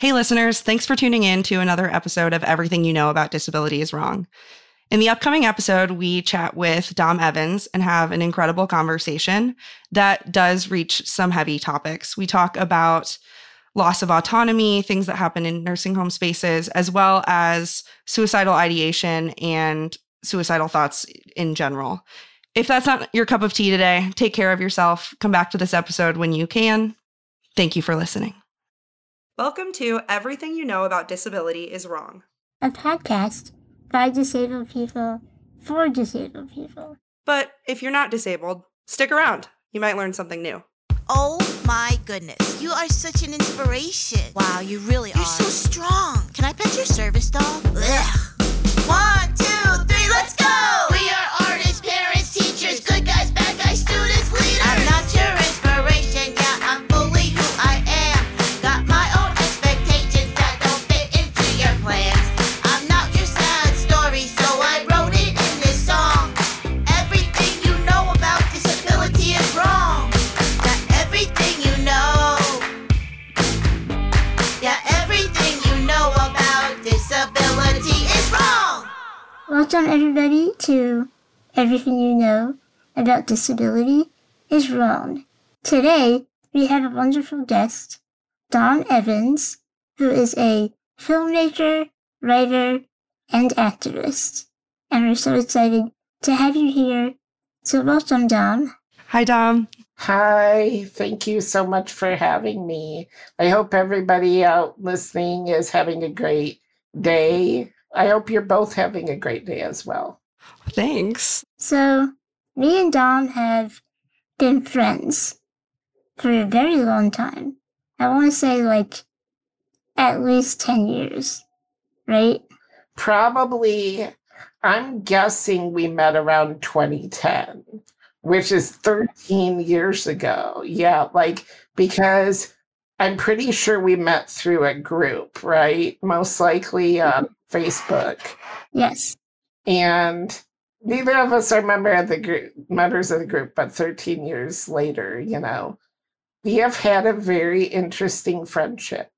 Hey, listeners, thanks for tuning in to another episode of Everything You Know About Disability is Wrong. In the upcoming episode, we chat with Dom Evans and have an incredible conversation that does reach some heavy topics. We talk about loss of autonomy, things that happen in nursing home spaces, as well as suicidal ideation and suicidal thoughts in general. If that's not your cup of tea today, take care of yourself. Come back to this episode when you can. Thank you for listening. Welcome to Everything You Know About Disability is Wrong, a podcast by disabled people for disabled people. But if you're not disabled, stick around. You might learn something new. Oh my goodness, you are such an inspiration. Wow, you really You're are. so strong. Can I pet your service dog? Ugh. One, Welcome, everybody, to Everything You Know About Disability is Wrong. Today, we have a wonderful guest, Dom Evans, who is a filmmaker, writer, and activist. And we're so excited to have you here. So, welcome, Dom. Hi, Dom. Hi, thank you so much for having me. I hope everybody out listening is having a great day. I hope you're both having a great day as well. Thanks. So, me and Dom have been friends for a very long time. I want to say like at least 10 years, right? Probably, I'm guessing we met around 2010, which is 13 years ago. Yeah, like because I'm pretty sure we met through a group, right? Most likely on Facebook. Yes. And neither of us are member of the group, members of the group, but 13 years later, you know, we have had a very interesting friendship.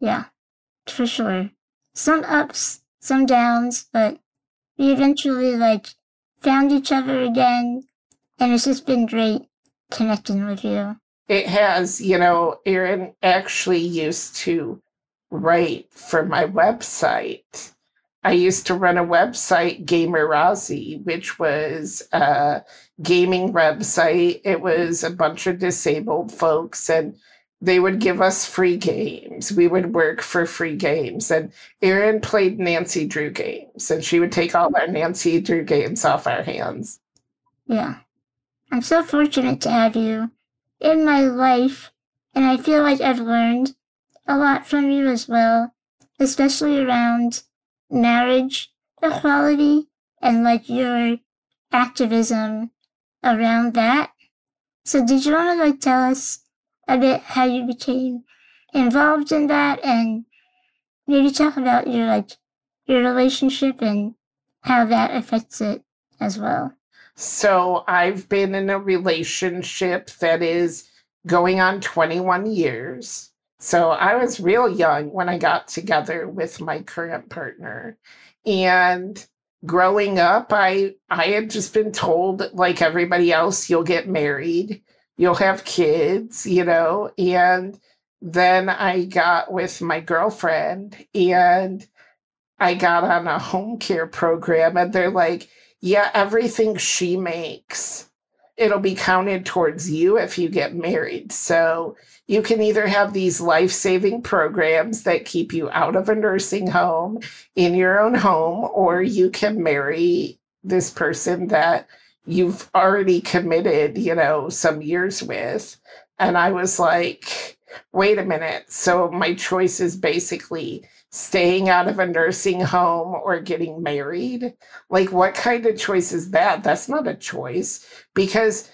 Yeah, for sure. Some ups, some downs, but we eventually like found each other again, and it's just been great connecting with you. It has, you know, Erin actually used to write for my website. I used to run a website, Gamerazzi, which was a gaming website. It was a bunch of disabled folks, and they would give us free games. We would work for free games. And Erin played Nancy Drew games, and she would take all our Nancy Drew games off our hands. Yeah. I'm so fortunate to have you in my life, and I feel like I've learned a lot from you as well, especially around marriage equality and like your activism around that. So did you want to like tell us a bit how you became involved in that and maybe talk about your like your relationship and how that affects it as well? So I've been in a relationship that is going on 21 years. So I was real young when I got together with my current partner. And growing up, I I had just been told like everybody else, you'll get married, you'll have kids, you know, and then I got with my girlfriend and I got on a home care program and they're like, yeah, everything she makes, it'll be counted towards you if you get married. So you can either have these life saving programs that keep you out of a nursing home in your own home, or you can marry this person that you've already committed, you know, some years with. And I was like, wait a minute. So my choice is basically staying out of a nursing home or getting married. Like, what kind of choice is that? That's not a choice because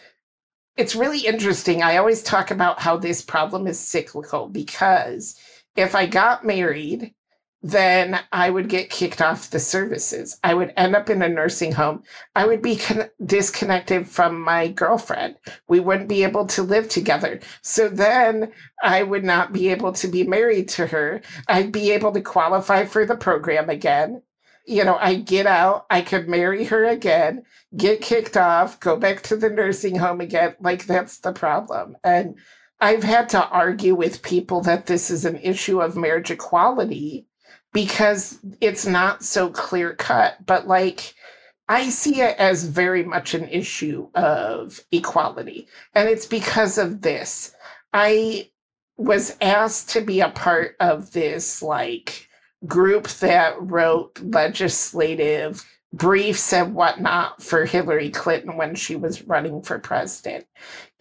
it's really interesting. I always talk about how this problem is cyclical because if I got married, then I would get kicked off the services. I would end up in a nursing home. I would be con- disconnected from my girlfriend. We wouldn't be able to live together. So then I would not be able to be married to her. I'd be able to qualify for the program again. You know, I get out, I could marry her again, get kicked off, go back to the nursing home again. Like that's the problem. And I've had to argue with people that this is an issue of marriage equality because it's not so clear cut. But like, I see it as very much an issue of equality. And it's because of this. I was asked to be a part of this like group that wrote legislative briefs and whatnot for Hillary Clinton when she was running for president.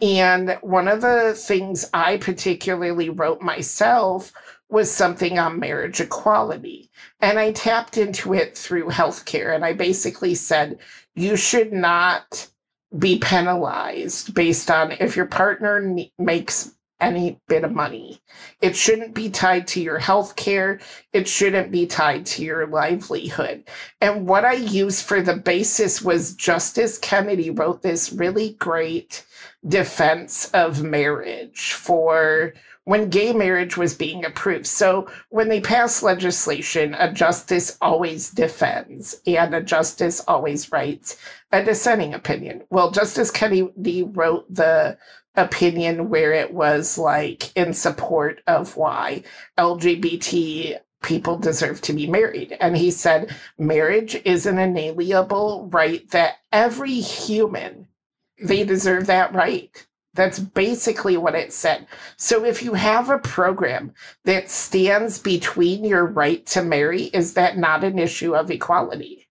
And one of the things I particularly wrote myself was something on marriage equality. And I tapped into it through healthcare. And I basically said, you should not be penalized based on if your partner ne- makes any bit of money. It shouldn't be tied to your health care. It shouldn't be tied to your livelihood. And what I used for the basis was Justice Kennedy wrote this really great defense of marriage for when gay marriage was being approved. So when they pass legislation, a justice always defends and a justice always writes a dissenting opinion. Well, Justice Kennedy wrote the opinion where it was like in support of why LGBT people deserve to be married. And he said, marriage is an inalienable right that every human, they deserve that right. That's basically what it said. So if you have a program that stands between your right to marry, is that not an issue of equality?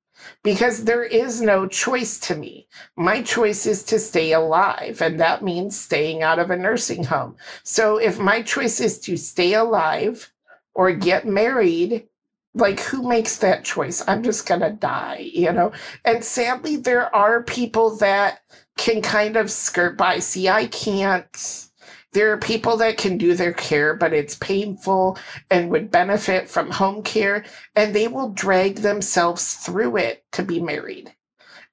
Because there is no choice to me. My choice is to stay alive, and that means staying out of a nursing home. So if my choice is to stay alive or get married, like who makes that choice? I'm just going to die, you know? And sadly, there are people that can kind of skirt by. See, I can't. There are people that can do their care, but it's painful and would benefit from home care, and they will drag themselves through it to be married.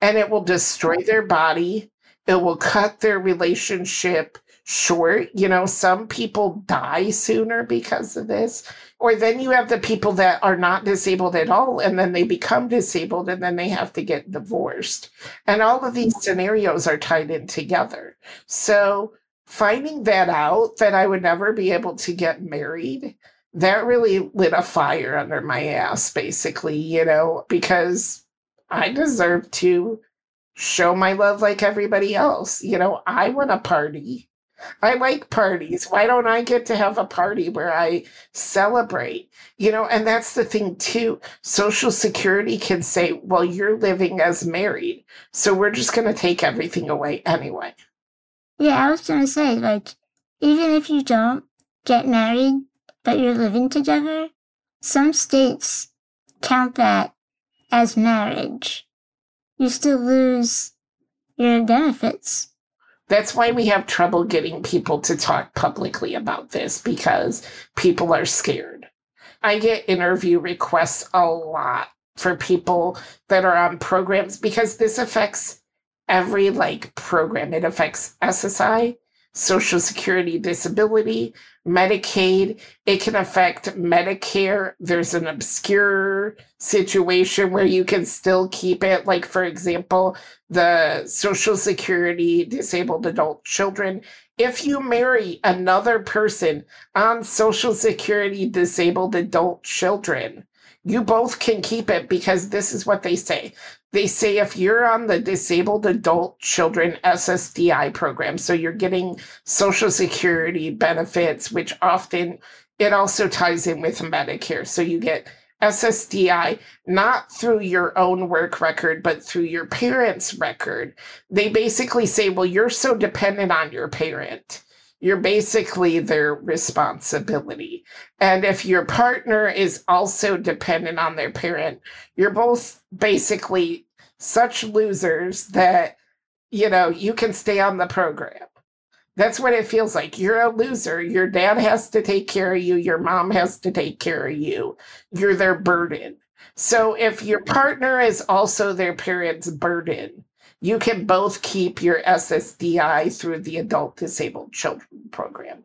And it will destroy their body, it will cut their relationship short. You know, some people die sooner because of this. Or then you have the people that are not disabled at all, and then they become disabled, and then they have to get divorced. And all of these scenarios are tied in together. So finding that out, that I would never be able to get married, that really lit a fire under my ass, basically, you know, because I deserve to show my love like everybody else. You know, I want a party. I like parties. Why don't I get to have a party where I celebrate? You know, and that's the thing too. Social Security can say, well, you're living as married. So we're just going to take everything away anyway. Yeah, I was gonna say, like, even if you don't get married, but you're living together, some states count that as marriage. You still lose your benefits. That's why we have trouble getting people to talk publicly about this because people are scared. I get interview requests a lot for people that are on programs because this affects every like program. It affects SSI, Social Security Disability, Medicaid. It can affect Medicare. There's an obscure situation where you can still keep it. Like, for example, the Social Security Disabled Adult Children. If you marry another person on Social Security Disabled Adult Children, you both can keep it because this is what they say. They say if you're on the Disabled Adult Children SSDI program, so you're getting Social Security benefits, which often it also ties in with Medicare. So you get SSDI not through your own work record, but through your parents' record. They basically say, well, you're so dependent on your parent. You're basically their responsibility. And if your partner is also dependent on their parent, you're both basically such losers that, you know, you can stay on the program That's what it feels like. You're a loser. Your dad has to take care of you. Your mom has to take care of you. You're their burden. So if your partner is also their parent's burden, you can both keep your SSDI through the Adult Disabled Children program.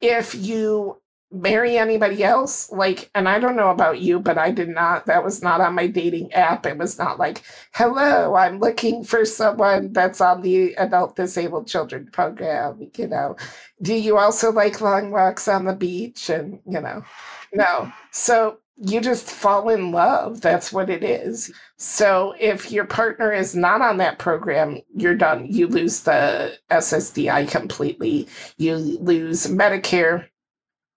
If you marry anybody else, like, and I don't know about you, but I did not, that was not on my dating app. It was not like, hello, I'm looking for someone that's on the Adult Disabled Children program, you know. Do you also like long walks on the beach? And, you know, no. So you just fall in love. That's what it is. So if your partner is not on that program, you're done. You lose the SSDI completely. You lose Medicare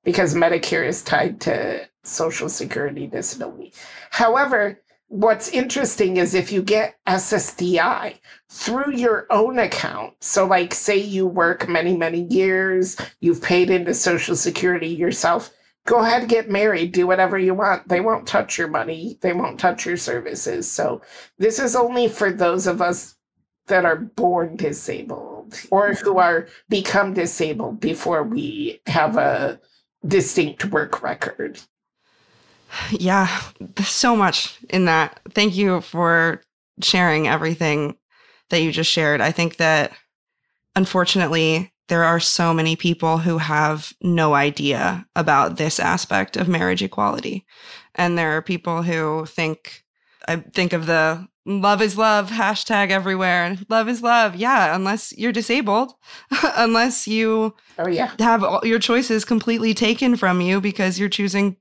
because Medicare is tied to Social Security disability. However, what's interesting is if you get SSDI through your own account, so like say you work many, many years, you've paid into Social Security yourself go ahead get married do whatever you want. They won't touch your money. They won't touch your services. So this is only for those of us that are born disabled or who mm-hmm. are become disabled before we have a distinct work record. Yeah, there's so much in that. Thank you for sharing everything that you just shared. I think that unfortunately, there are so many people who have no idea about this aspect of marriage equality. And there are people who think, I think of the love is love hashtag everywhere and love is love. Yeah, unless you're disabled, unless you oh yeah have all your choices completely taken from you because you're choosing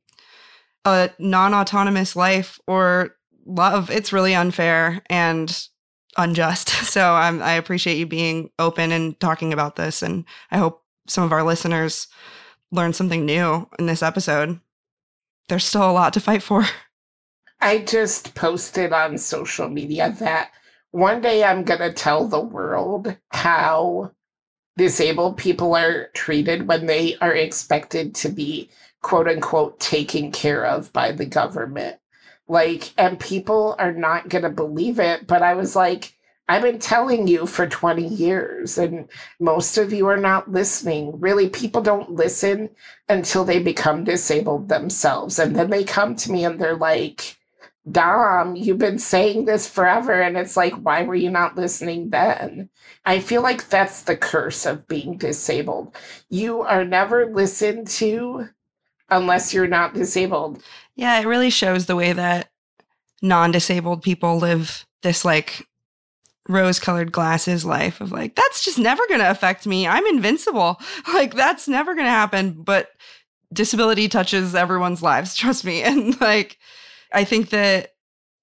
a non-autonomous life or love it's really unfair and unjust. So I'm, i appreciate you being open and talking about this and i hope some of our listeners learn something new in this episode. There's still a lot to fight for. I just posted on social media that one day I'm going to tell the world how disabled people are treated when they are expected to be quote unquote taken care of by the government. Like, and people are not going to believe it. But I was like, I've been telling you for 20 years, and most of you are not listening. Really, people don't listen until they become disabled themselves. And then they come to me and they're like, Dom, you've been saying this forever. And it's like, why were you not listening then? I feel like that's the curse of being disabled. You are never listened to unless you're not disabled. Yeah it really shows the way that non-disabled people live this like rose-colored glasses life of like that's just never going to affect me. I'm invincible. Like that's never going to happen but disability touches everyone's lives trust me. And like i think that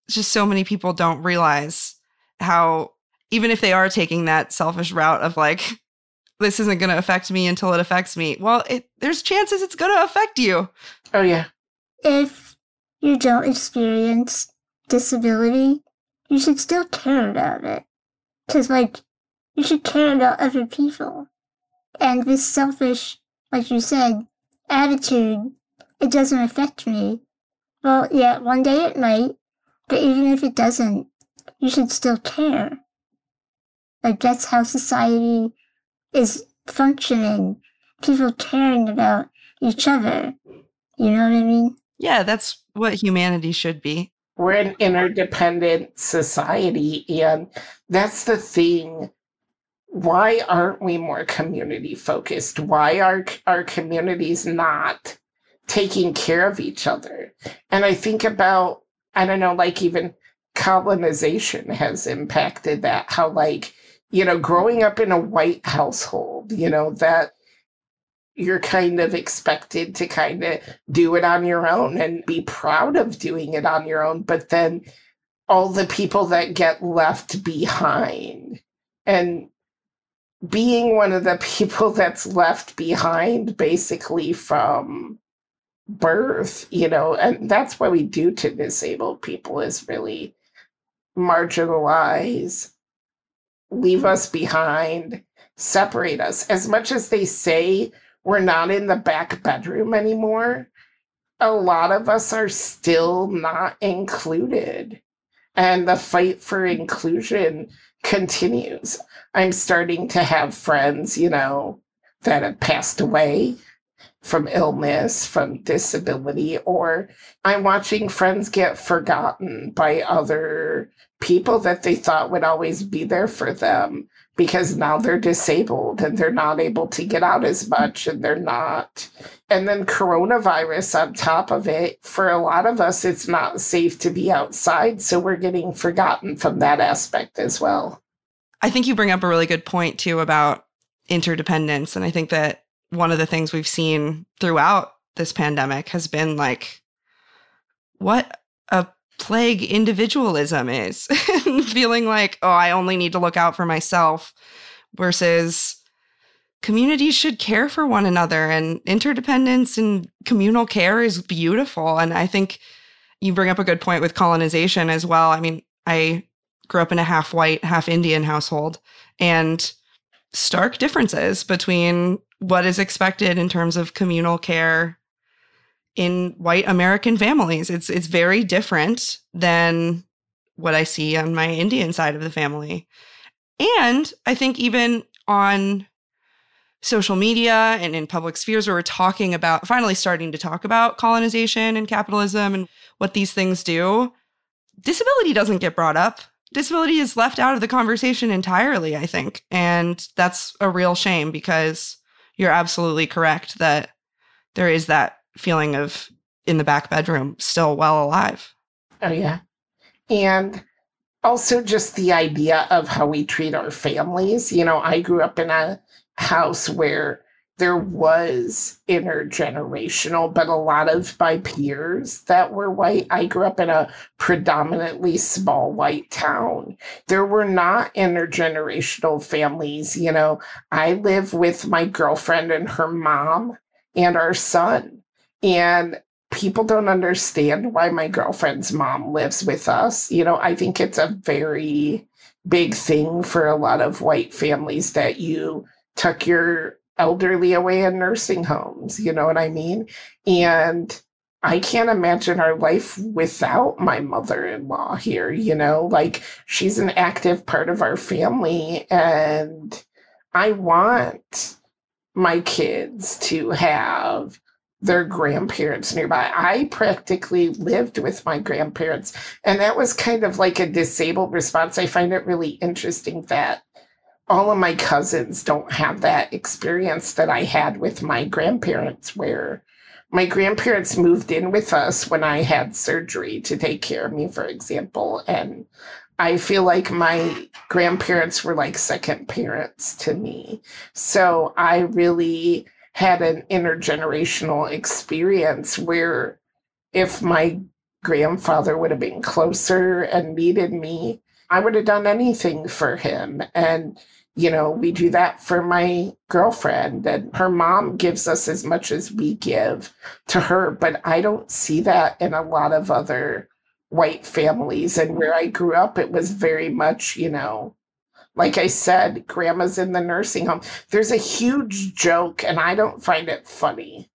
just so many people don't realize how even if they are taking that selfish route of like this isn't going to affect me until it affects me well it, there's chances it's going to affect you. Oh, yeah. If you don't experience disability, you should still care about it. Because, like, you should care about other people. And this selfish, like you said, attitude, it doesn't affect me. Well, yeah, one day it might, but even if it doesn't, you should still care. Like, that's how society is functioning. People caring about each other. You know what I mean? Yeah that's what humanity should be We're an interdependent society. And that's the thing. Why aren't we more community focused? Why are our communities not taking care of each other? And I think about, I don't know, like even colonization has impacted that. How, like, you know, growing up in a white household, you know, that you're kind of expected to kind of do it on your own and be proud of doing it on your own. But then all the people that get left behind and being one of the people that's left behind basically from birth, you know, and that's what we do to disabled people is really marginalize, leave us behind, separate us. As much as they say we're not in the back bedroom anymore, a lot of us are still not included. And the fight for inclusion continues. I'm starting to have friends, you know, that have passed away from illness, from disability, or I'm watching friends get forgotten by other people that they thought would always be there for them because now they're disabled and they're not able to get out as much and they're not. And then coronavirus on top of it, for a lot of us, it's not safe to be outside. So we're getting forgotten from that aspect as well. I think you bring up a really good point too about interdependence. And I think that one of the things we've seen throughout this pandemic has been like what a plague individualism is. Feeling like oh i only need to look out for myself versus communities should care for one another and interdependence and communal care is beautiful. And i think you bring up a good point with colonization as well. I mean i grew up in a half white half indian household and stark differences between what is expected in terms of communal care in white American families. It's it's very different than what I see on my Indian side of the family. And I think even on social media and in public spheres where we're talking about finally starting to talk about colonization and capitalism and what these things do, disability doesn't get brought up. Disability is left out of the conversation entirely, I think. And that's a real shame because you're absolutely correct that there is that feeling of in the back bedroom still well alive. Oh, yeah. And also just the idea of how we treat our families. You know, I grew up in a house where there was intergenerational, but a lot of my peers that were white, I grew up in a predominantly small white town. There were not intergenerational families. You know, I live with my girlfriend and her mom and our son. And people don't understand why my girlfriend's mom lives with us. You know, I think it's a very big thing for a lot of white families that you tuck your elderly away in nursing homes. You know what I mean? And I can't imagine our life without my mother in law here. You know, like she's an active part of our family. And I want my kids to have their grandparents nearby. I practically lived with my grandparents, and that was kind of like a disabled response. I find it really interesting that all of my cousins don't have that experience that I had with my grandparents, where my grandparents moved in with us when I had surgery to take care of me, for example. And I feel like my grandparents were like second parents to me. So I really had an intergenerational experience where if my grandfather would have been closer and needed me, I would have done anything for him. And you know, we do that for my girlfriend, and her mom gives us as much as we give to her. But I don't see that in a lot of other white families. And where I grew up, it was very much, you know, like I said, grandma's in the nursing home. There's a huge joke, and I don't find it funny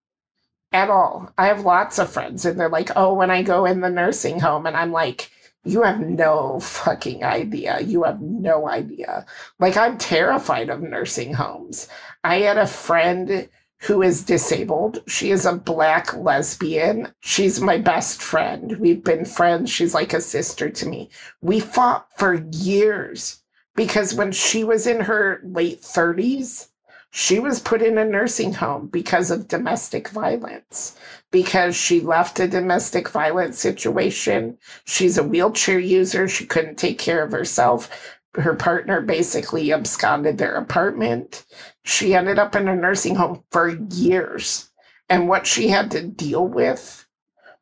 at all. I have lots of friends, and they're like, oh, when I go in the nursing home, and I'm like, you have no fucking idea. You have no idea. Like, I'm terrified of nursing homes. I had a friend who is disabled. She is a black lesbian. She's my best friend. We've been friends. She's like a sister to me. We fought for years because when she was in her late 30s, she was put in a nursing home because of domestic violence, because she left a domestic violence situation. She's a wheelchair user. She couldn't take care of herself. Her partner basically absconded their apartment. She ended up in a nursing home for years. And what she had to deal with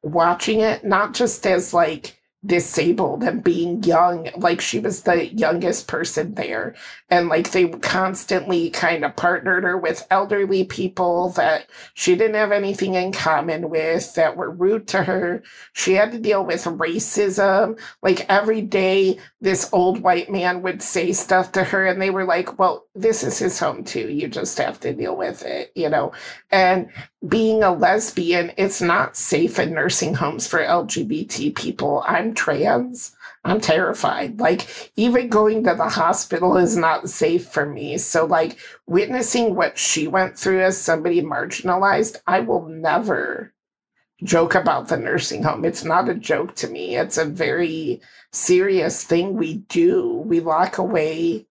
watching it, not just as like, disabled and being young like she was the youngest person there. And like they constantly kind of partnered her with elderly people that she didn't have anything in common with that were rude to her. She had to deal with racism. Like every day this old white man would say stuff to her and they were like well this is his home too. You just have to deal with it you know? And being a lesbian, it's not safe in nursing homes for LGBT people. Trans. I'm terrified. Like, even going to the hospital is not safe for me. So, like, witnessing what she went through as somebody marginalized, I will never joke about the nursing home. It's not a joke to me, it's a very serious thing we do. We lock away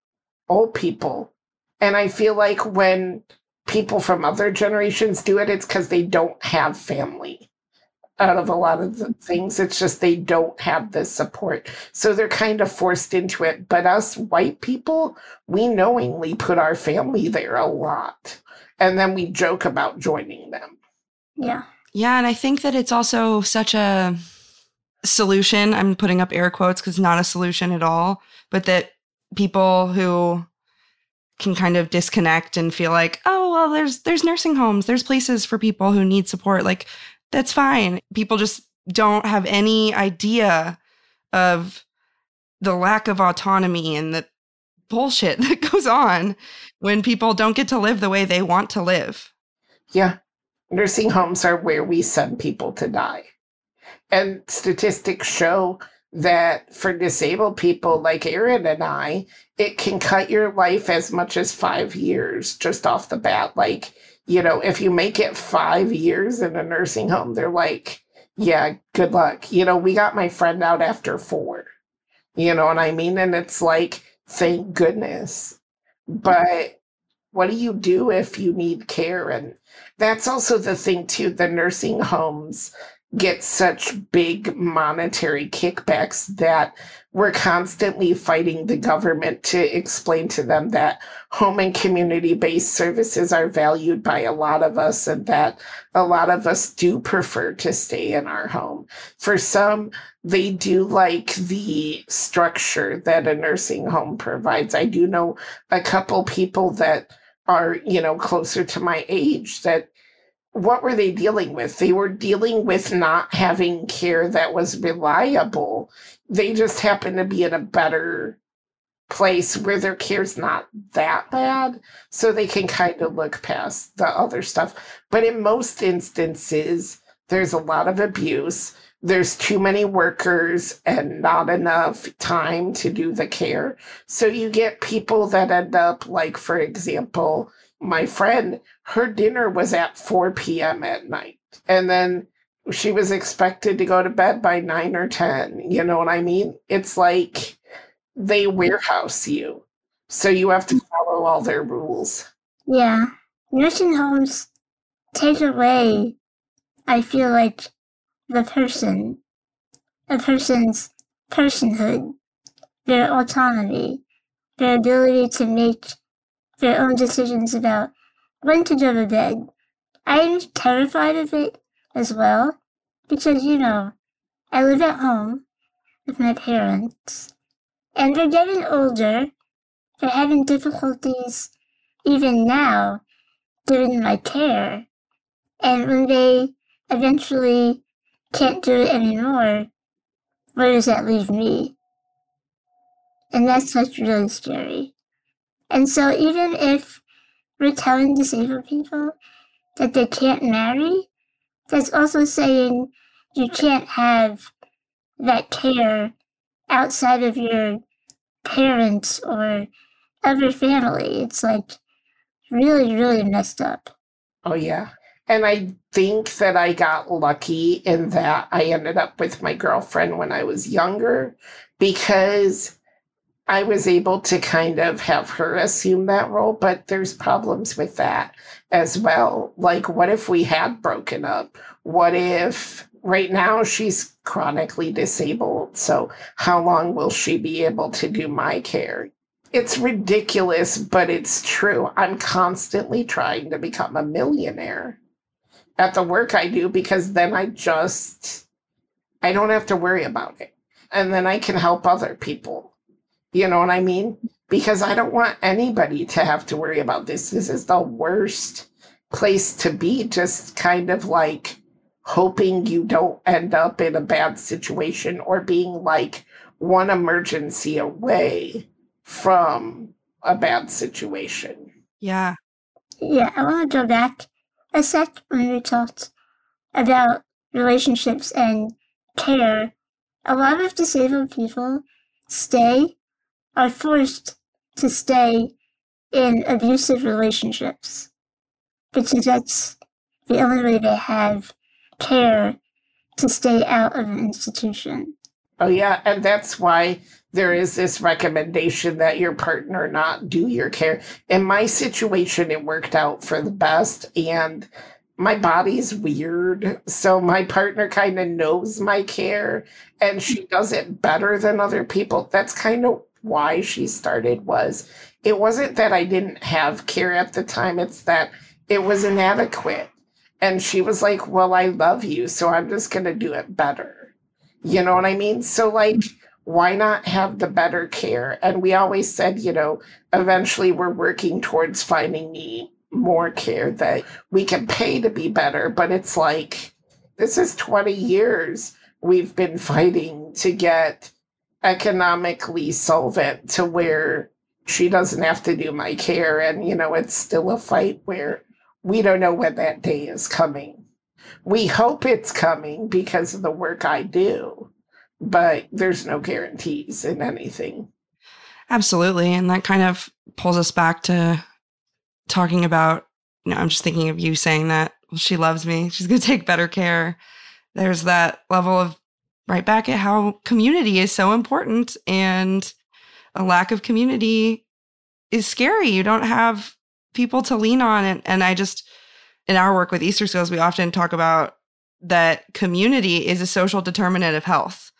old people. And I feel like when people from other generations do it, it's because they don't have family. Out of a lot of the things, it's just they don't have the support. So they're kind of forced into it. But us white people, we knowingly put our family there a lot. And then we joke about joining them. Yeah. Yeah, and I think that it's also such a solution. I'm putting up air quotes because not a solution at all, but that people who can kind of disconnect and feel like, oh well, there's there's nursing homes, there's places for people who need support. Like that's fine. People just don't have any idea of the lack of autonomy and the bullshit that goes on when people don't get to live the way they want to live. Yeah. Nursing homes are where we send people to die. And statistics show that for disabled people like Erin and I, it can cut your life as much as five years just off the bat. Like, you know, if you make it five years in a nursing home, they're like, yeah, good luck. You know, we got my friend out after four. You know what I mean? And it's like, thank goodness. But what do you do if you need care? And that's also the thing, too. The nursing homes get such big monetary kickbacks that we're constantly fighting the government to explain to them that home and community based services are valued by a lot of us and that a lot of us do prefer to stay in our home. For some, they do like the structure that a nursing home provides. I do know a couple people that are, you know, closer to my age that what were they dealing with? They were dealing with not having care that was reliable. They just happen to be in a better place where their care's not that bad. So they can kind of look past the other stuff. But in most instances, there's a lot of abuse. There's too many workers and not enough time to do the care. So you get people that end up, like, for example, my friend, her dinner was at 4 p.m. at night. And then she was expected to go to bed by 9 or 10. You know what I mean? It's like they warehouse you. So you have to follow all their rules. Yeah. Nursing homes take away, I feel like, the person, a person's personhood, their autonomy, their ability to make their own decisions about when to go to bed. I'm terrified of it as well because, you know, I live at home with my parents and they're getting older. They're having difficulties even now doing my care. And when they eventually can't do it anymore, where does that leave me? And that's what's really scary. And so even if we're telling disabled people that they can't marry, that's also saying you can't have that care outside of your parents or other family. It's like really, really messed up. Oh, yeah. And I think that I got lucky in that I ended up with my girlfriend when I was younger because I was able to kind of have her assume that role, but there's problems with that as well. Like, what if we had broken up? What if right now she's chronically disabled? So, how long will she be able to do my care? It's ridiculous, but it's true. I'm constantly trying to become a millionaire at the work I do because then I just I don't have to worry about it. And then I can help other people you know what I mean? Because I don't want anybody to have to worry about this. This is the worst place to be, just kind of like hoping you don't end up in a bad situation or being like one emergency away from a bad situation. Yeah. Yeah, I want to go back a sec when we talked about relationships and care a lot of disabled people stay, are forced to stay in abusive relationships because that's the only way they have care to stay out of an institution. Oh, yeah. And that's why there is this recommendation that your partner not do your care. In my situation, it worked out for the best. And my body's weird. So my partner kind of knows my care and she does it better than other people. That's kind of why she started was it wasn't that I didn't have care at the time, it's that it was inadequate. And she was like, Well, I love you, so I'm just going to do it better. You know what I mean? So, like, why not have the better care? And we always said, you know, eventually we're working towards finding me more care that we can pay to be better. But it's like, this is 20 years we've been fighting to get economically solvent to where she doesn't have to do my care. And, you know, it's still a fight where we don't know when that day is coming. We hope it's coming because of the work I do, but there's no guarantees in anything. Absolutely. And that kind of pulls us back to talking about, you know, I'm just thinking of you saying that well, she loves me. She's going to take better care. There's that level of right back at how community is so important and a lack of community is scary. You don't have people to lean on. And, and I just, in our work with Easter Seals, we often talk about that community is a social determinant of health.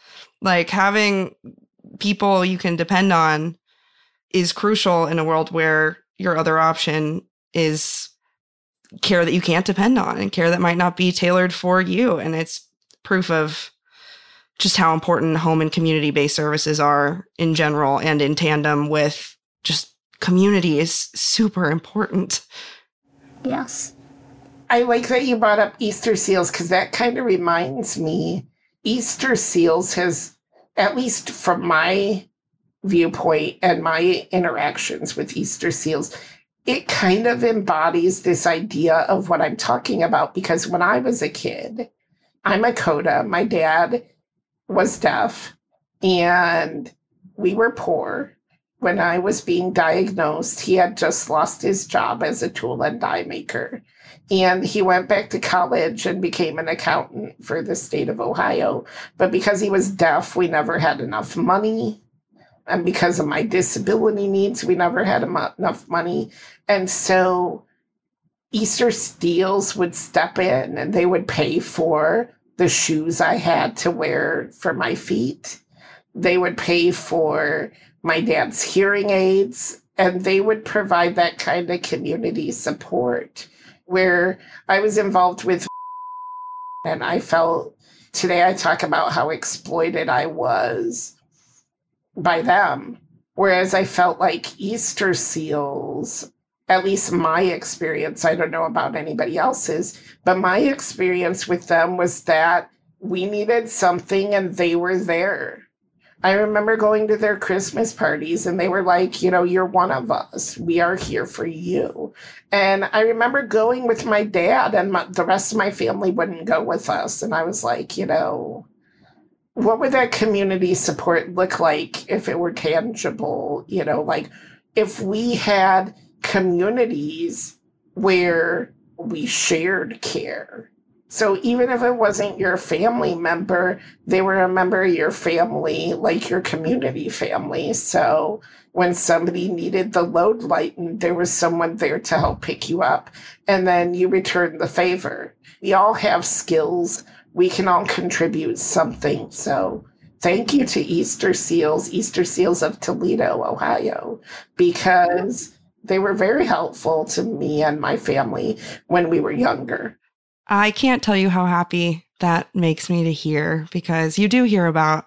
Like having people you can depend on is crucial in a world where your other option is care that you can't depend on and care that might not be tailored for you. And it's proof of just how important home and community based services are in general and in tandem with just community is super important. Yes. I like that you brought up Easter seals because that kind of reminds me Easter seals has, at least from my viewpoint and my interactions with Easter seals, it kind of embodies this idea of what I'm talking about because when I was a kid, I'm a CODA. My dad was deaf and we were poor. When I was being diagnosed, he had just lost his job as a tool and die maker. And he went back to college and became an accountant for the state of Ohio. But because he was deaf, we never had enough money. And because of my disability needs, we never had enough money. And so Easter Seals would step in and they would pay for the shoes I had to wear for my feet. They would pay for my dad's hearing aids, and they would provide that kind of community support where I was involved with. And I felt today I talk about how exploited I was by them. Whereas I felt like Easter seals at least my experience, I don't know about anybody else's, but my experience with them was that we needed something and they were there. I remember going to their Christmas parties and they were like, you know, you're one of us. We are here for you. And I remember going with my dad, and my, the rest of my family wouldn't go with us. And I was like, you know, what would that community support look like if it were tangible? You know, like if we had communities where we shared care. So even if it wasn't your family member, they were a member of your family, like your community family. So when somebody needed the load lightened, there was someone there to help pick you up. And then you return the favor. We all have skills. We can all contribute something. So thank you to Easter Seals, Easter Seals of Toledo, Ohio, because they were very helpful to me and my family when we were younger. I can't tell you how happy that makes me to hear because you do hear about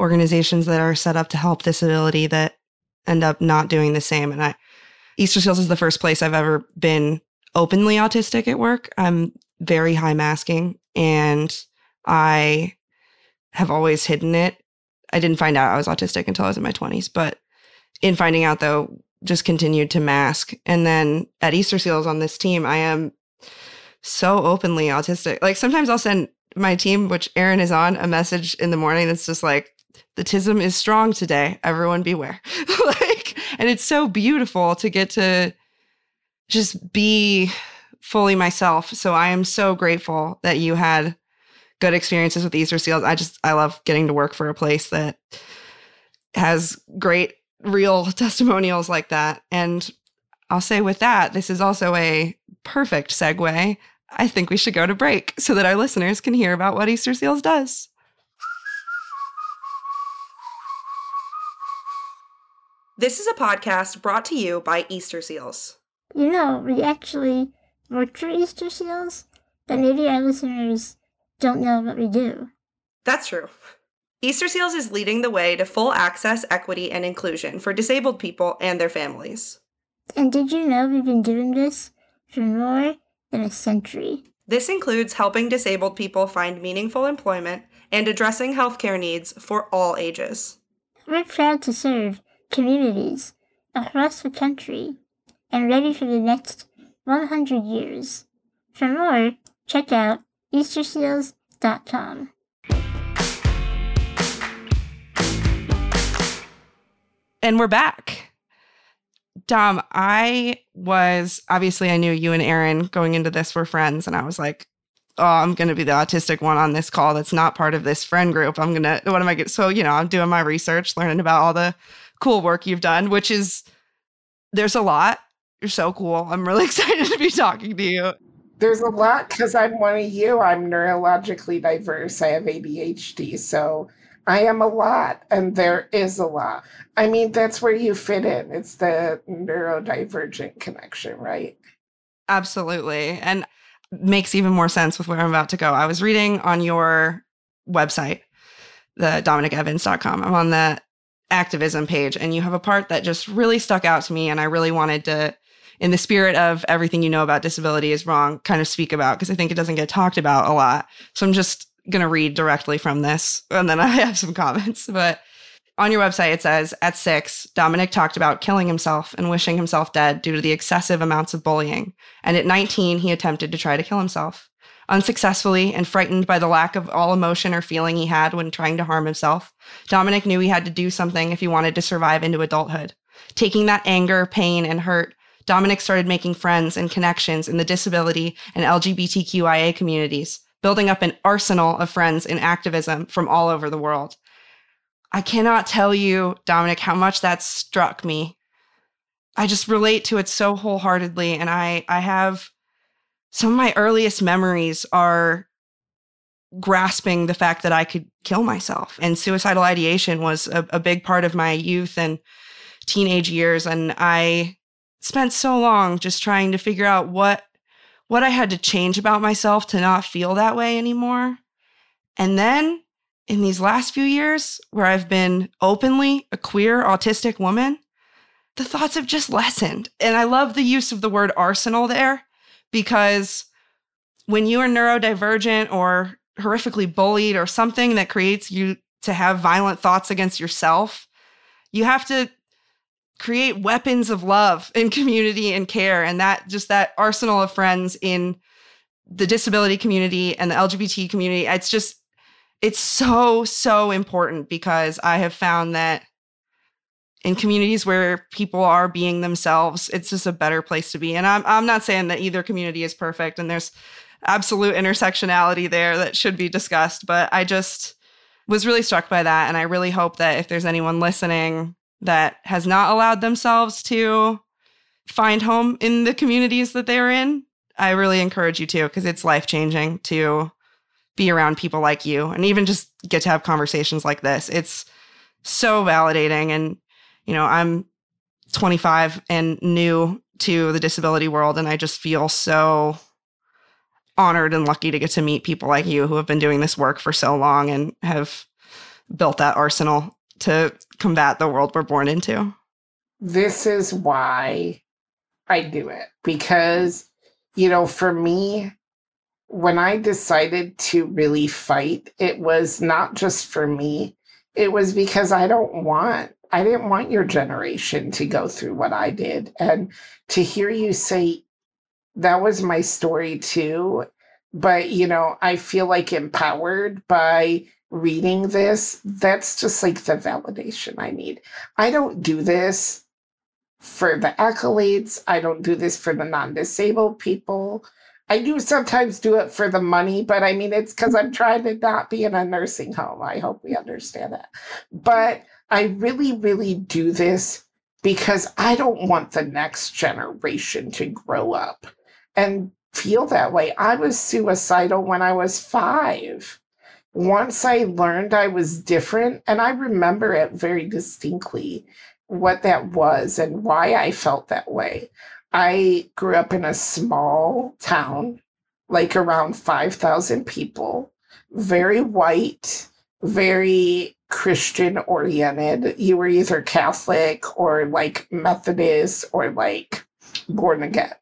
organizations that are set up to help disability that end up not doing the same. And I, Easter Seals is the first place I've ever been openly autistic at work. I'm very high masking and I have always hidden it. I didn't find out I was autistic until I was in my 20s, but in finding out though, just continued to mask. And then at Easter Seals on this team, I am so openly autistic. Like sometimes I'll send my team, which Erin is on, a message in the morning that's just like, the tism is strong today. Everyone beware. like, and it's so beautiful to get to just be fully myself. So I am so grateful that you had good experiences with Easter seals. I just I love getting to work for a place that has great real testimonials like that. And I'll say with that, this is also a perfect segue. I think we should go to break so that our listeners can hear about what Easter Seals does. This is a podcast brought to you by Easter Seals. You know, we actually work for Easter Seals, but maybe our listeners don't know what we do. That's true. Easter Seals is leading the way to full access, equity, and inclusion for disabled people and their families. And did you know we've been doing this for more than a century? This includes helping disabled people find meaningful employment and addressing healthcare needs for all ages. We're proud to serve communities across the country and ready for the next 100 years. For more, check out easterseals.com. And we're back. Dom, I was obviously I knew you and Erin going into this were friends, and I was like, oh, I'm gonna be the autistic one on this call that's not part of this friend group. I'm gonna what am I get so, you know, I'm doing my research, learning about all the cool work you've done, which is there's a lot. You're so cool. I'm really excited to be talking to you. There's a lot because I'm one of you. I'm neurologically diverse. I have ADHD. So I am a lot, and there is a lot. I mean, that's where you fit in. It's the neurodivergent connection, right? Absolutely. And makes even more sense with where I'm about to go. I was reading on your website, the dominicevans.com. I'm on the activism page, and you have a part that just really stuck out to me. And I really wanted to, in the spirit of everything you know about disability is wrong, kind of speak about because I think it doesn't get talked about a lot. So I'm just going to read directly from this, and then I have some comments. But on your website, it says at six, Dominic talked about killing himself and wishing himself dead due to the excessive amounts of bullying. And at 19, he attempted to try to kill himself. Unsuccessfully and frightened by the lack of all emotion or feeling he had when trying to harm himself, Dominic knew he had to do something if he wanted to survive into adulthood. Taking that anger, pain, and hurt, Dominic started making friends and connections in the disability and LGBTQIA communities, building up an arsenal of friends in activism from all over the world. I cannot tell you, Dominic, how much that struck me. I just relate to it so wholeheartedly. And I, I have some of my earliest memories are grasping the fact that I could kill myself. And suicidal ideation was a, a big part of my youth and teenage years. And I spent so long just trying to figure out what what I had to change about myself to not feel that way anymore. And then in these last few years, where I've been openly a queer autistic woman, the thoughts have just lessened. And I love the use of the word arsenal there because when you are neurodivergent or horrifically bullied or something that creates you to have violent thoughts against yourself, you have to create weapons of love and community and care. And that just that arsenal of friends in the disability community and the LGBT community, it's just, it's so, so important because I have found that in communities where people are being themselves, it's just a better place to be. And I'm I'm not saying that either community is perfect and there's absolute intersectionality there that should be discussed, but I just was really struck by that and I really hope that if there's anyone listening that has not allowed themselves to find home in the communities that they're in, I really encourage you to because it's life-changing to be around people like you and even just get to have conversations like this. It's so validating and you know, I'm 25 and new to the disability world, and I just feel so honored and lucky to get to meet people like you who have been doing this work for so long and have built that arsenal to combat the world we're born into. This is why I do it because, you know, for me, when I decided to really fight, it was not just for me, it was because I don't want I didn't want your generation to go through what I did. And to hear you say that was my story too, But, you know, I feel like empowered by reading this. That's just like the validation I need. I don't do this for the accolades. I don't do this for the non disabled people. I do sometimes do it for the money, but I mean, it's because I'm trying to not be in a nursing home. I hope we understand that. But I really, really do this because I don't want the next generation to grow up and feel that way. I was suicidal when I was five. Once I learned I was different, and I remember it very distinctly what that was and why I felt that way. I grew up in a small town, like around 5,000 people, very white, very Christian oriented. You were either Catholic or like Methodist or like born again.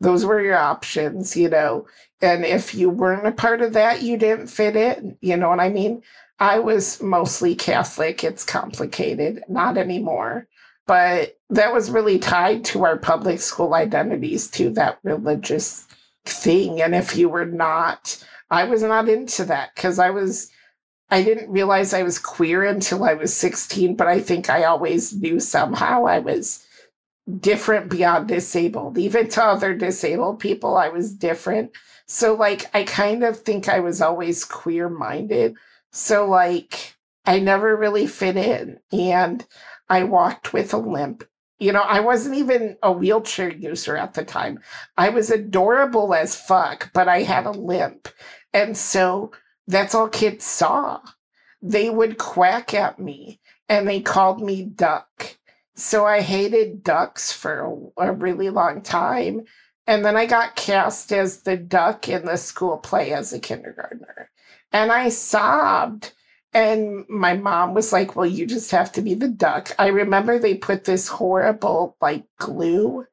Those were your options, you know. And if you weren't a part of that, you didn't fit in. You know what I mean? I was mostly Catholic. It's complicated, not anymore. But that was really tied to our public school identities, to that religious thing. And if you were not, I was not into that because I was, I didn't realize I was queer until I was 16, but I think I always knew somehow I was different beyond disabled. Even to other disabled people, I was different. So, like, I kind of think I was always queer minded. So, like, I never really fit in. And I walked with a limp. You know, I wasn't even a wheelchair user at the time. I was adorable as fuck, but I had a limp. And so that's all kids saw. They would quack at me and they called me Duck. So I hated ducks for a, a really long time. And then I got cast as the duck in the school play as a kindergartner. And I sobbed and my mom was like, Well, you just have to be the duck. I remember they put this horrible, like, glue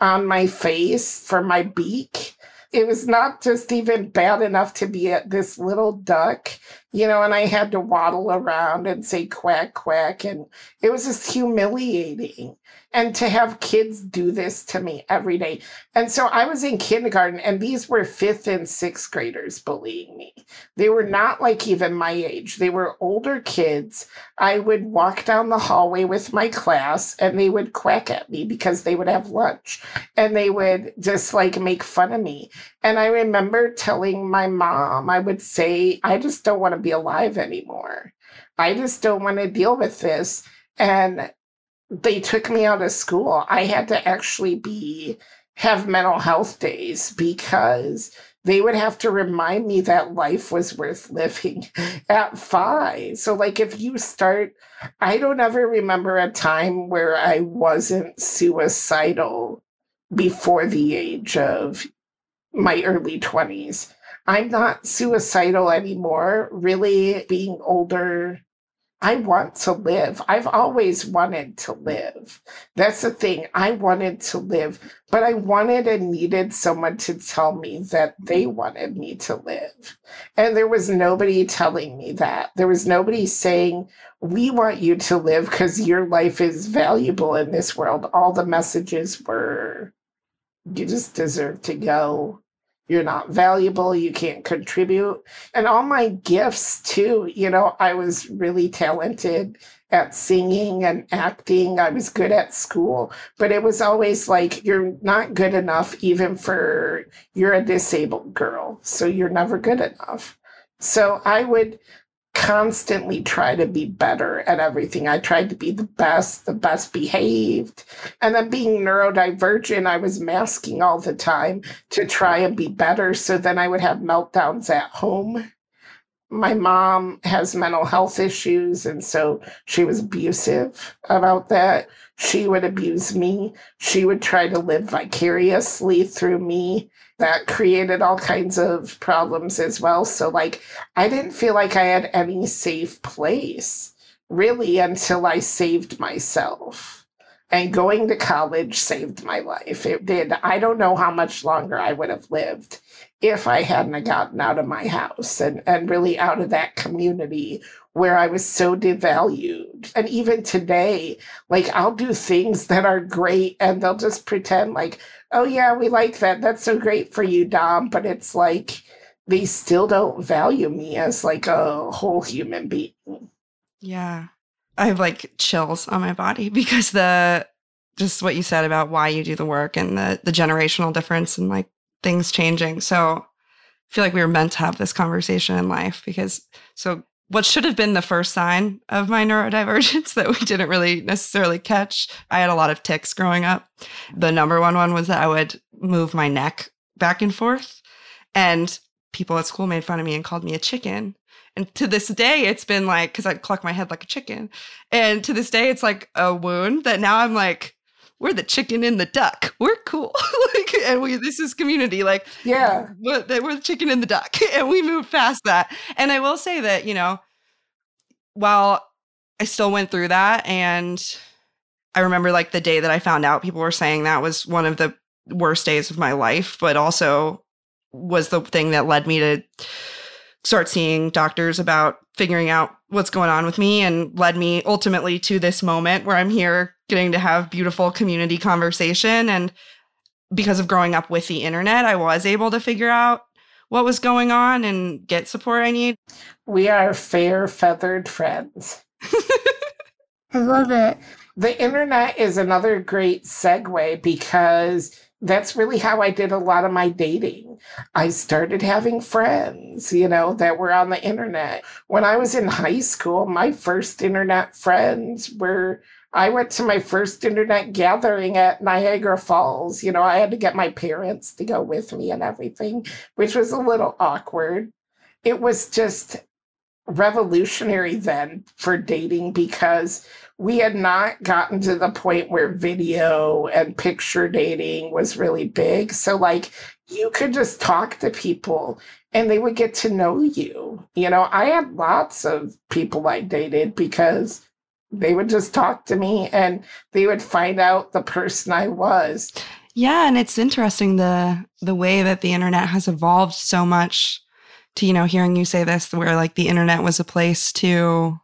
on my face for my beak. It was not just even bad enough to be this little duck, you know, and I had to waddle around and say quack, quack. And it was just humiliating and to have kids do this to me every day. And so I was in kindergarten, and these were fifth and sixth graders bullying me. They were not like even my age, they were older kids. I would walk down the hallway with my class, and they would quack at me because they would have lunch and they would just like make fun of me. And I remember telling my mom, I would say, I just don't want to be alive anymore. I just don't want to deal with this. And they took me out of school. I had to actually be have mental health days because they would have to remind me that life was worth living at five. So, like, if you start, I don't ever remember a time where I wasn't suicidal before the age of my early 20s. I'm not suicidal anymore, really being older I want to live. I've always wanted to live. That's the thing. I wanted to live, but I wanted and needed someone to tell me that they wanted me to live. And there was nobody telling me that. There was nobody saying, We want you to live because your life is valuable in this world. All the messages were, You just deserve to go you're not valuable, you can't contribute. And all my gifts, too. You know, I was really talented at singing and acting. I was good at school, but it was always like, you're not good enough, even for you're a disabled girl. So you're never good enough. So I would constantly try to be better at everything. I tried to be the best, the best behaved. And then being neurodivergent, I was masking all the time to try and be better. So then I would have meltdowns at home. My mom has mental health issues, and so she was abusive about that. She would abuse me. She would try to live vicariously through me that created all kinds of problems as well. So, like, I didn't feel like I had any safe place really until I saved myself. And going to college saved my life. It did. I don't know how much longer I would have lived if I hadn't gotten out of my house and, and really out of that community where I was so devalued. And even today, like I'll do things that are great and they'll just pretend like, oh yeah, we like that. That's so great for you, Dom. But it's like they still don't value me as like a whole human being. Yeah. I have like chills on my body because the just what you said about why you do the work and the the generational difference and like things changing. So I feel like we were meant to have this conversation in life because so what should have been the first sign of my neurodivergence that we didn't really necessarily catch. I had a lot of tics growing up. The number one one was that I would move my neck back and forth. And people at school made fun of me and called me a chicken. And to this day, it's been like, because I'd cluck my head like a chicken. And to this day, it's like a wound that now I'm like, we're the chicken and the duck. We're cool. like, and we, this is community. Like, Yeah. we're we're the chicken and the duck. And we moved past that. And I will say that, you know, while I still went through that, and I remember like the day that I found out people were saying that was one of the worst days of my life, but also was the thing that led me to start seeing doctors about figuring out what's going on with me and led me ultimately to this moment where I'm here getting to have beautiful community conversation and because of growing up with the internet, I was able to figure out what was going on and get support I need. We are fair feathered friends. I love it. The internet is another great segue because that's really how I did a lot of my dating. I started having friends, you know, that were on the internet. When I was in high school, my first internet friends were I went to my first internet gathering at Niagara Falls. You know, I had to get my parents to go with me and everything, which was a little awkward. It was just revolutionary then for dating because we had not gotten to the point where video and picture dating was really big. So, like, you could just talk to people and they would get to know you. You know, I had lots of people I dated because they would just talk to me and they would find out the person I was. Yeah, and it's interesting the the way that the internet has evolved so much to you know hearing you say this where like the internet was a place to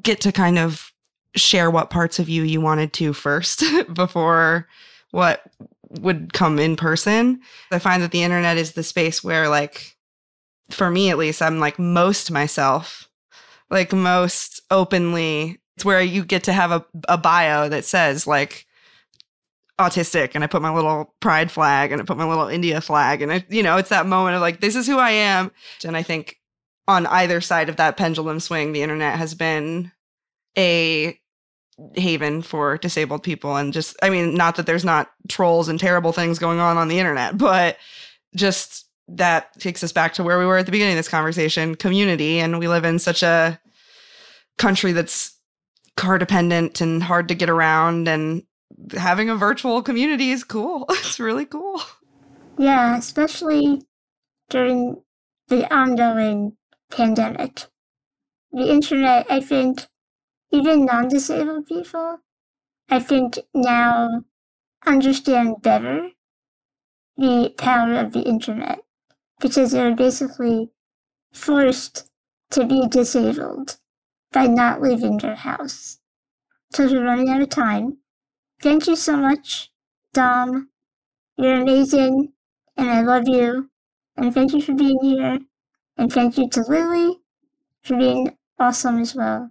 get to kind of share what parts of you you wanted to first before what would come in person. I find that the internet is the space where like for me at least I'm like most myself, like most openly. It's where you get to have a, a bio that says like autistic and I put my little pride flag and I put my little India flag and I, you know, it's that moment of like, this is who I am. And I think on either side of that pendulum swing, the internet has been a haven for disabled people. And just, I mean, not that there's not trolls and terrible things going on on the internet, but just that takes us back to where we were at the beginning of this conversation community. And we live in such a country that's car dependent and hard to get around and having a virtual community is cool. It's really cool. Yeah, especially during the ongoing pandemic. The internet, I think, even non disabled people, I think now understand better the power of the internet because they're basically forced to be disabled by not leaving your house. So we're running out of time. Thank you so much, Dom. You're amazing, and I love you. And thank you for being here. And thank you to Lily for being awesome as well.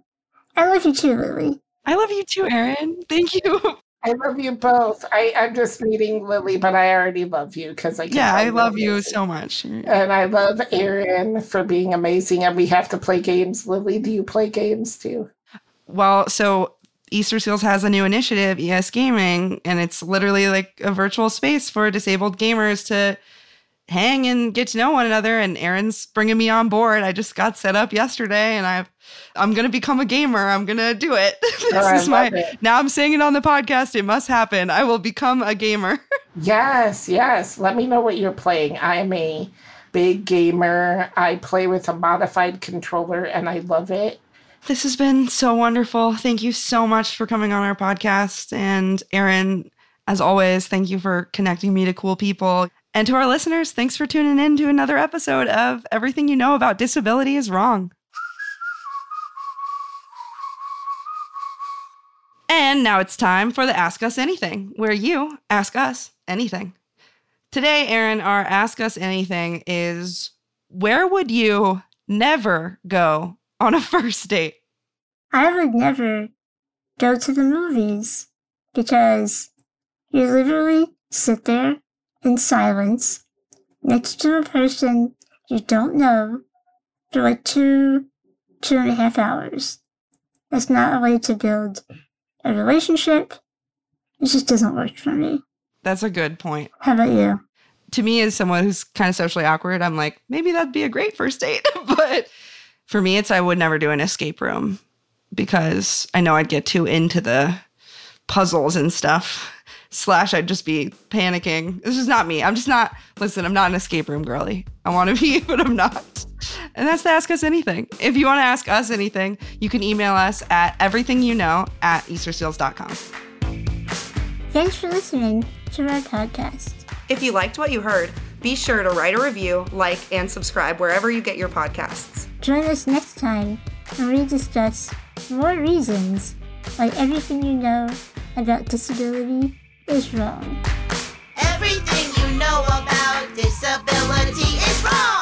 I love you too, Lily. I love you too, Erin. Thank you. I love you both. I, I'm just meeting Lily, but I already love you because I Yeah, I love you amazing. so much. And I love Erin for being amazing. And we have to play games. Lily, do you play games too? Well, so Easter Seals has a new initiative, ES Gaming, and it's literally like a virtual space for disabled gamers to hang and get to know one another. And Erin's bringing me on board. I just got set up yesterday, and I've I'm gonna become a gamer. I'm gonna do it. this Oh, is my it. now. I'm saying it on the podcast. It must happen. I will become a gamer. Yes, yes. Let me know what you're playing. I'm a big gamer. I play with a modified controller and I love it. This has been so wonderful. Thank you so much for coming on our podcast. And Erin, as always, thank you for connecting me to cool people. And to our listeners, thanks for tuning in to another episode of Everything You Know About Disability is Wrong. And now it's time for the Ask Us Anything, where you ask us anything. Today, Erin, our Ask Us Anything is where would you never go on a first date? I would never go to the movies because you literally sit there in silence next to a person you don't know for like two, two and a half hours. That's not a way to build a relationship. It just doesn't work for me. That's a good point. How about you? To me, as someone who's kind of socially awkward, I'm like, maybe that'd be a great first date. but for me, it's I would never do an escape room because I know I'd get too into the puzzles and stuff. Slash, I'd just be panicking. This is not me. I'm just not, listen, I'm not an escape room girly. I want to be, but I'm not. And that's to ask us anything. If you want to ask us anything, you can email us at everythingyouknow at easterseals.com. Thanks for listening to our podcast. If you liked what you heard, be sure to write a review, like, and subscribe wherever you get your podcasts. Join us next time when we discuss more reasons why everything you know about disability is wrong. Everything you know about disability is wrong.